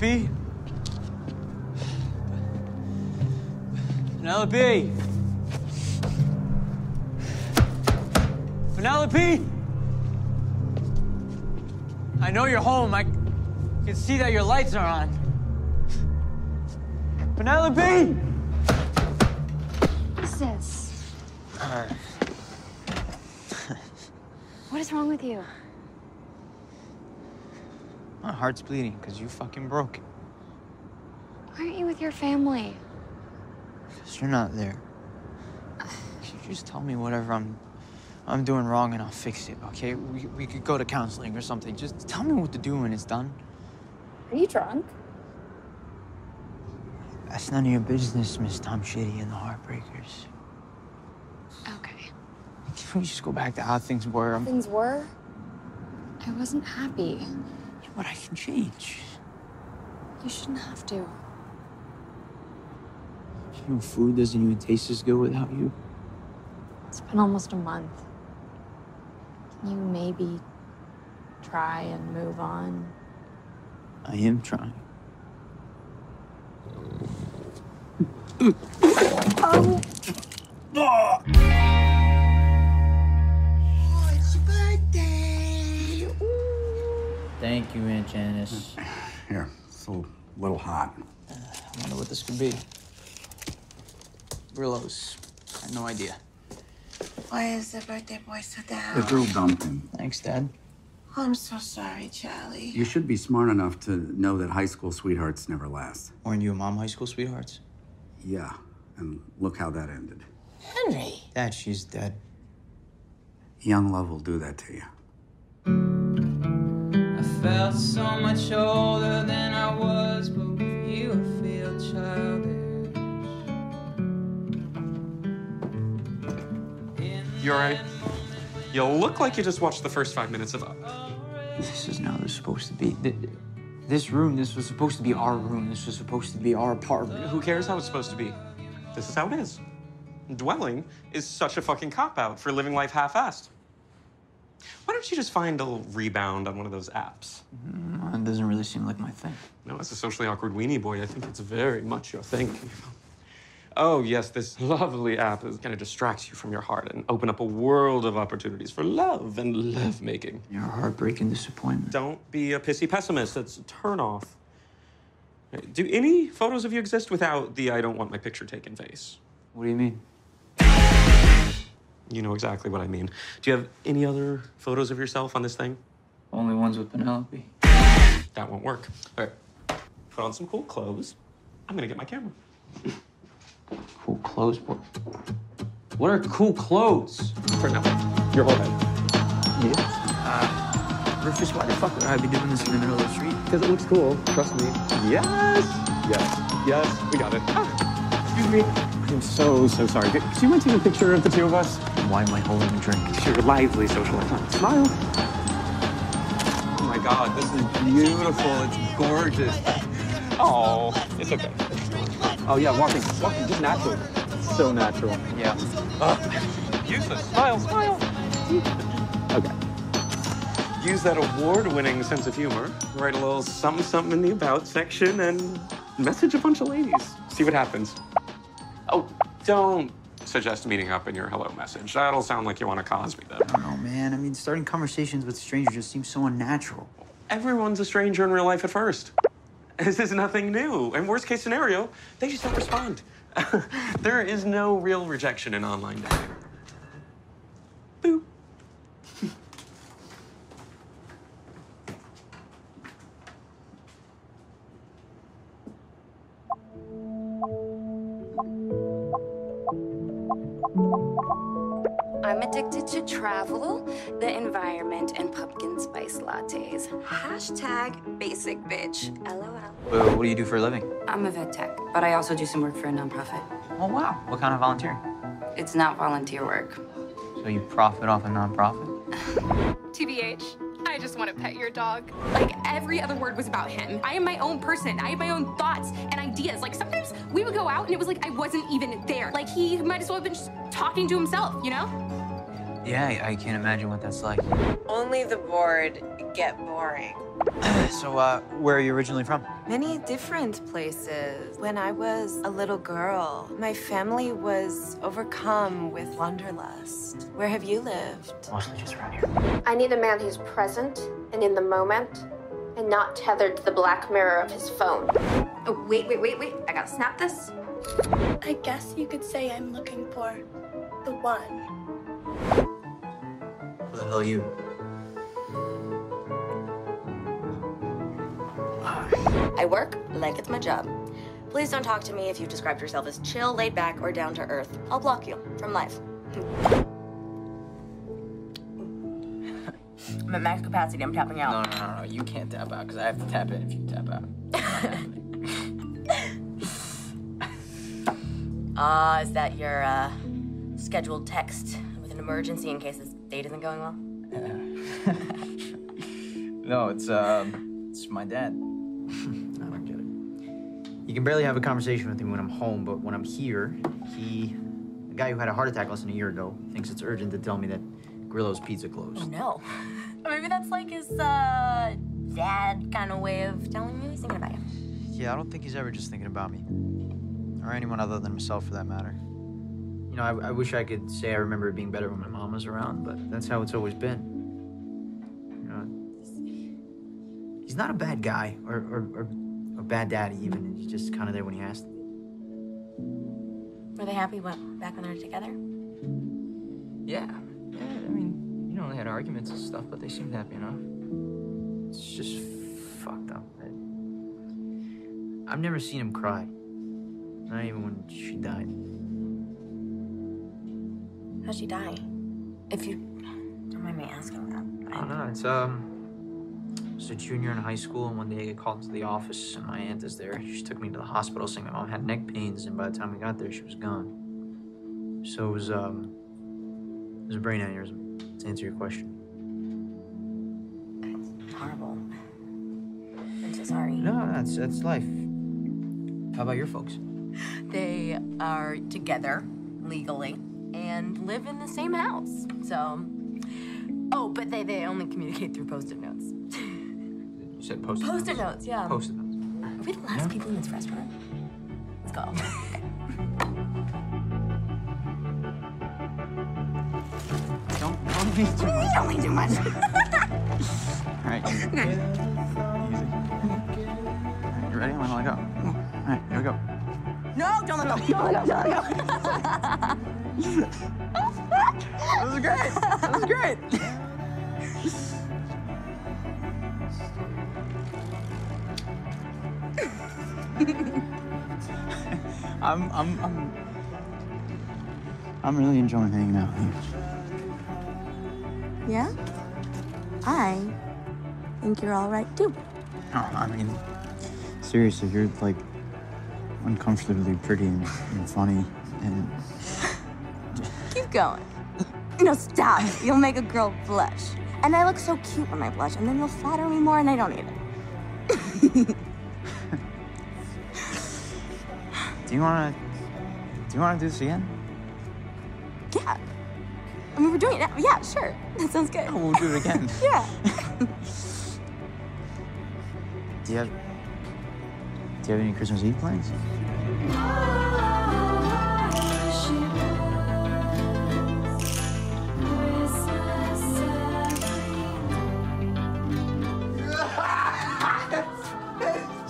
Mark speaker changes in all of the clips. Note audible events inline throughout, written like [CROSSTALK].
Speaker 1: Penelope? Penelope? Penelope? I know you're home. I can see that your lights are on. Penelope?
Speaker 2: What's this? What is wrong with you?
Speaker 1: My heart's bleeding because you fucking broke it.
Speaker 2: Why aren't you with your family?
Speaker 1: Because you're not there. Can [SIGHS] you just tell me whatever I'm I'm doing wrong and I'll fix it, okay? We, we could go to counseling or something. Just tell me what to do when it's done.
Speaker 2: Are you drunk?
Speaker 1: That's none of your business, Miss Tom Shitty and the Heartbreakers.
Speaker 2: Okay.
Speaker 1: Can we just go back to how things were?
Speaker 2: Things were. I wasn't happy.
Speaker 1: But I can change.
Speaker 2: You shouldn't have to.
Speaker 1: You know, food doesn't even taste as good without you.
Speaker 2: It's been almost a month. Can you maybe try and move on?
Speaker 1: I am trying.
Speaker 3: it's
Speaker 1: Thank you, Aunt Janice.
Speaker 4: Here, it's a little hot.
Speaker 1: Uh, I wonder what this could be. Brillos. I had no idea.
Speaker 3: Why is the birthday boy so
Speaker 4: The
Speaker 3: down?
Speaker 4: girl dumped him.
Speaker 1: Thanks, Dad.
Speaker 3: I'm so sorry, Charlie.
Speaker 4: You should be smart enough to know that high school sweethearts never last.
Speaker 1: Weren't you and Mom high school sweethearts?
Speaker 4: Yeah, and look how that ended.
Speaker 3: Henry.
Speaker 1: Dad, she's dead.
Speaker 4: Young love will do that to you.
Speaker 5: I felt so much older than I was, but with you I feel childish.
Speaker 6: You alright? You look like you just watched the first five minutes of Up.
Speaker 1: This is now this supposed to be. th- This room, this was supposed to be our room. This was supposed to be our apartment.
Speaker 6: Who cares how it's supposed to be? This is how it is. Dwelling is such a fucking cop out for living life half assed. Why don't you just find a little rebound on one of those apps?
Speaker 1: Uh, It doesn't really seem like my thing.
Speaker 6: No, as a socially awkward weenie boy, I think it's very much your thing. Oh, yes, this lovely app is kind of distracts you from your heart and open up a world of opportunities for love and love making.
Speaker 1: You're a heartbreaking disappointment.
Speaker 6: Don't be a pissy pessimist. That's a turnoff. Do any photos of you exist without the I don't want my picture taken face?
Speaker 1: What do you mean?
Speaker 6: You know exactly what I mean. Do you have any other photos of yourself on this thing?
Speaker 1: Only ones with Penelope.
Speaker 6: That won't work. All right. Put on some cool clothes. I'm gonna get my camera. [LAUGHS]
Speaker 1: Cool clothes. What? What are cool clothes?
Speaker 6: For now. Your whole head.
Speaker 1: Yeah. Rufus, why the fuck would I be doing this in the middle of the street?
Speaker 6: Because it looks cool. Trust me. Yes. Yes. Yes. We got it. Ah, excuse me. I'm so, so sorry. Could you mind taking a picture of the two of us?
Speaker 1: Why am I holding a drink?
Speaker 6: You're lively social icon. Smile. Oh my god, this is beautiful. It's gorgeous. Oh, it's okay. Oh yeah, walking, walking, just natural. So natural.
Speaker 1: Yeah.
Speaker 6: Uh, use this. Smile, smile. Okay. Use that award-winning sense of humor. Write a little something, something in the about section, and message a bunch of ladies. See what happens. Oh, don't suggest meeting up in your hello message. That'll sound like you want to cause me then.
Speaker 1: I don't know, oh, man. I mean, starting conversations with strangers just seems so unnatural.
Speaker 6: Everyone's a stranger in real life at first. This is nothing new. And worst case scenario, they just don't respond. [LAUGHS] there is no real rejection in online dating.
Speaker 7: I'm addicted to travel, the environment, and pumpkin spice lattes. Hashtag basic bitch. LOL.
Speaker 1: What do you do for a living?
Speaker 7: I'm a vet tech, but I also do some work for a nonprofit.
Speaker 1: Oh, wow. What kind of volunteering?
Speaker 7: It's not volunteer work.
Speaker 1: So you profit off a nonprofit? [LAUGHS]
Speaker 8: Want to pet your dog. Like every other word was about him. I am my own person. I have my own thoughts and ideas. Like sometimes we would go out and it was like I wasn't even there. Like he might as well have been just talking to himself, you know?
Speaker 1: Yeah, I, I can't imagine what that's like.
Speaker 9: Only the bored get boring. [SIGHS]
Speaker 1: So, uh, where are you originally from?
Speaker 9: Many different places. When I was a little girl, my family was overcome with wanderlust. Where have you lived?
Speaker 1: Mostly just around here.
Speaker 10: I need a man who's present and in the moment and not tethered to the black mirror of his phone.
Speaker 7: Oh, wait, wait, wait, wait. I gotta snap this.
Speaker 11: I guess you could say I'm looking for the one.
Speaker 1: Who the hell are you?
Speaker 9: I work like it's my job. Please don't talk to me if you've described yourself as chill, laid back, or down to earth. I'll block you from life. I'm at max capacity. I'm tapping out.
Speaker 1: No, no, no, no. You can't tap out because I have to tap in if you tap out. [LAUGHS]
Speaker 9: Ah, is that your uh, scheduled text with an emergency in case this date isn't going well? [LAUGHS]
Speaker 1: No, it's um, it's my dad. I don't get it. He can barely have a conversation with him when I'm home, but when I'm here, he, a guy who had a heart attack less than a year ago, thinks it's urgent to tell me that Grillo's Pizza closed.
Speaker 9: Oh no. [LAUGHS] Maybe that's like his uh, dad kind of way of telling you he's thinking about you.
Speaker 1: Yeah, I don't think he's ever just thinking about me, or anyone other than himself, for that matter. You know, I, I wish I could say I remember it being better when my mom was around, but that's how it's always been. You know, he's not a bad guy or or, or a bad daddy even. He's just kind of there when he has to. be.
Speaker 9: Were they happy when, back when they were together?
Speaker 1: Yeah, yeah. I mean, you know, they had arguments and stuff, but they seemed happy enough. It's just fucked up. I, I've never seen him cry. Not even when she died.
Speaker 9: How'd she die? If you don't mind me asking that.
Speaker 1: I don't know. It's um, I was a junior in high school, and one day I get called into the office, and my aunt is there. She took me to the hospital, saying my mom had neck pains, and by the time we got there, she was gone. So it was um, it was a brain aneurysm. To answer your question.
Speaker 9: Horrible. I'm so sorry.
Speaker 1: No, that's that's life. How about your folks?
Speaker 9: They are together legally and live in the same house. So, oh, but they, they only communicate through post-it notes.
Speaker 1: You said post.
Speaker 9: Post-it notes, yeah.
Speaker 1: Post-it notes.
Speaker 9: Are we the last people in this restaurant? Let's go.
Speaker 1: Don't don't be too much.
Speaker 9: Don't be too much. [LAUGHS]
Speaker 1: All right. Easy. All right, you ready? I'm gonna let go.
Speaker 9: No, don't let go. Don't let go. Don't let go.
Speaker 1: That was great. That was great. I'm I'm I'm I'm really enjoying hanging out with you.
Speaker 11: Yeah? I think you're all right too.
Speaker 1: No, I mean, seriously, you're like uncomfortably pretty and, and funny, and
Speaker 11: Keep going. No, stop. You'll make a girl blush. And I look so cute when I blush, and then you'll flatter me more, and I don't need it. [LAUGHS]
Speaker 1: do you wanna do you wanna do this again?
Speaker 11: Yeah. I mean, we're doing it now. Yeah, sure. That sounds good.
Speaker 1: Oh, we'll do it again. [LAUGHS]
Speaker 11: Yeah. [LAUGHS]
Speaker 1: Do you have Do you have any Christmas Eve plans? [LAUGHS]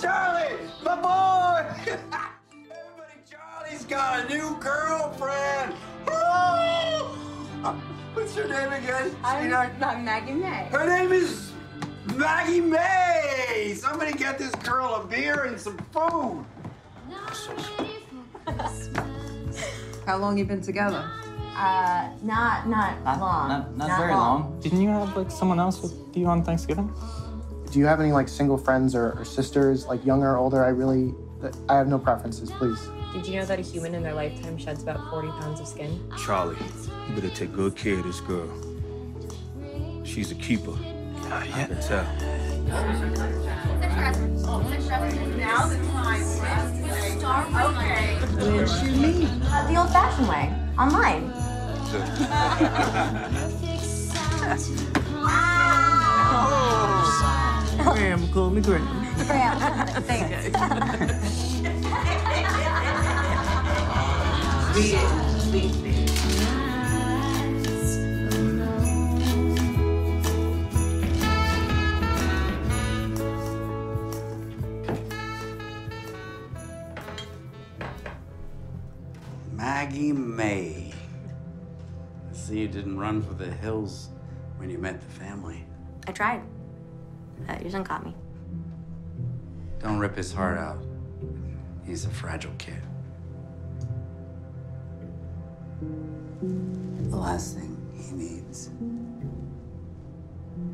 Speaker 12: Charlie, my boy! Everybody, Charlie's got a new girlfriend! Woo! Uh, What's her name again? sweetheart?
Speaker 9: I'm Maggie Mae.
Speaker 12: Her name is Maggie Mae! Somebody get this girl a beer and some food! [LAUGHS]
Speaker 13: How long you been together?
Speaker 9: Uh, not not, long.
Speaker 14: Not, not, very long. Didn't you have like someone else with you on Thanksgiving?
Speaker 15: Do you have any like single friends or, or sisters, like younger or older? I really, I have no preferences, please.
Speaker 16: Did you know that a human in their lifetime sheds about 40 pounds of skin?
Speaker 17: Charlie, you better take good care of this girl. She's a keeper. I can tell.
Speaker 9: Now the time for us to start. Okay. Which you mean? Uh, the old-fashioned way, online. [LAUGHS]
Speaker 11: Graham,
Speaker 9: call me Graham.
Speaker 11: Graham. Thanks. [LAUGHS]
Speaker 4: Maggie see you didn't run for the hills when you met the family.
Speaker 11: I tried. Uh, you didn't caught me.
Speaker 4: Don't rip his heart out. He's a fragile kid. The last thing he needs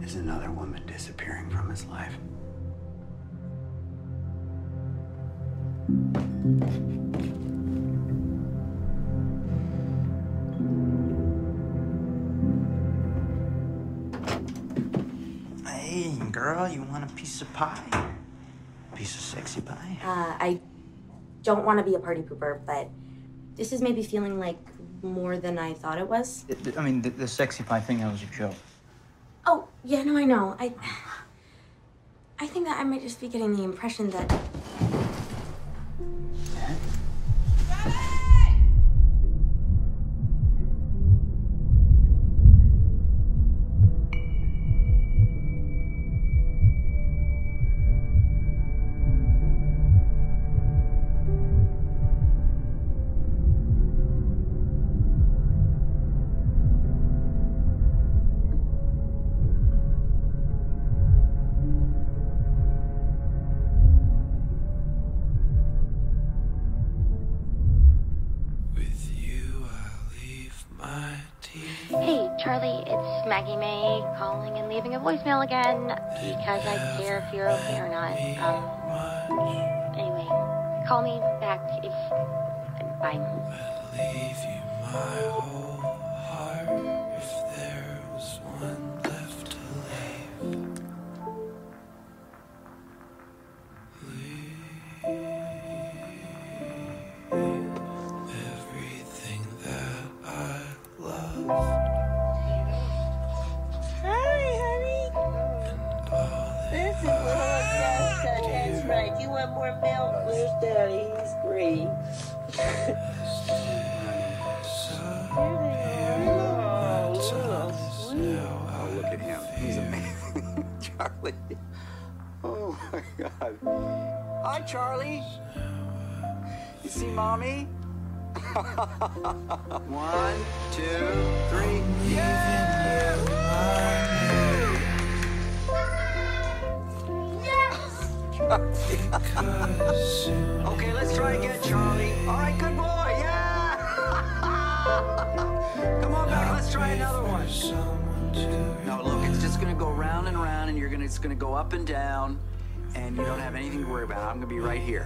Speaker 4: is another woman disappearing from his life.
Speaker 1: Hey, girl, you want a piece of pie? Piece of sexy pie?
Speaker 11: Uh, I don't want to be a party pooper, but this is maybe feeling like more than I thought it was.
Speaker 1: I mean, the, the sexy pie thing, that was a joke.
Speaker 11: Oh, yeah, no, I know. I I think that I might just be getting the impression that
Speaker 10: Charlie, it's Maggie Mae calling and leaving a voicemail again because I care if you're okay or not. Um, anyway, call me back if. Bye.
Speaker 4: Charlie. Oh my God. Hi, Charlie. You see mommy? [LAUGHS] One, two, three. Yes. okay, let's try again, Charlie. All right, good boy. Yeah. [LAUGHS] Come on back. Let's try another one. No, look, it's just gonna go round and round, and you're gonna it's gonna go up and down, and you don't have anything to worry about. I'm gonna be right here.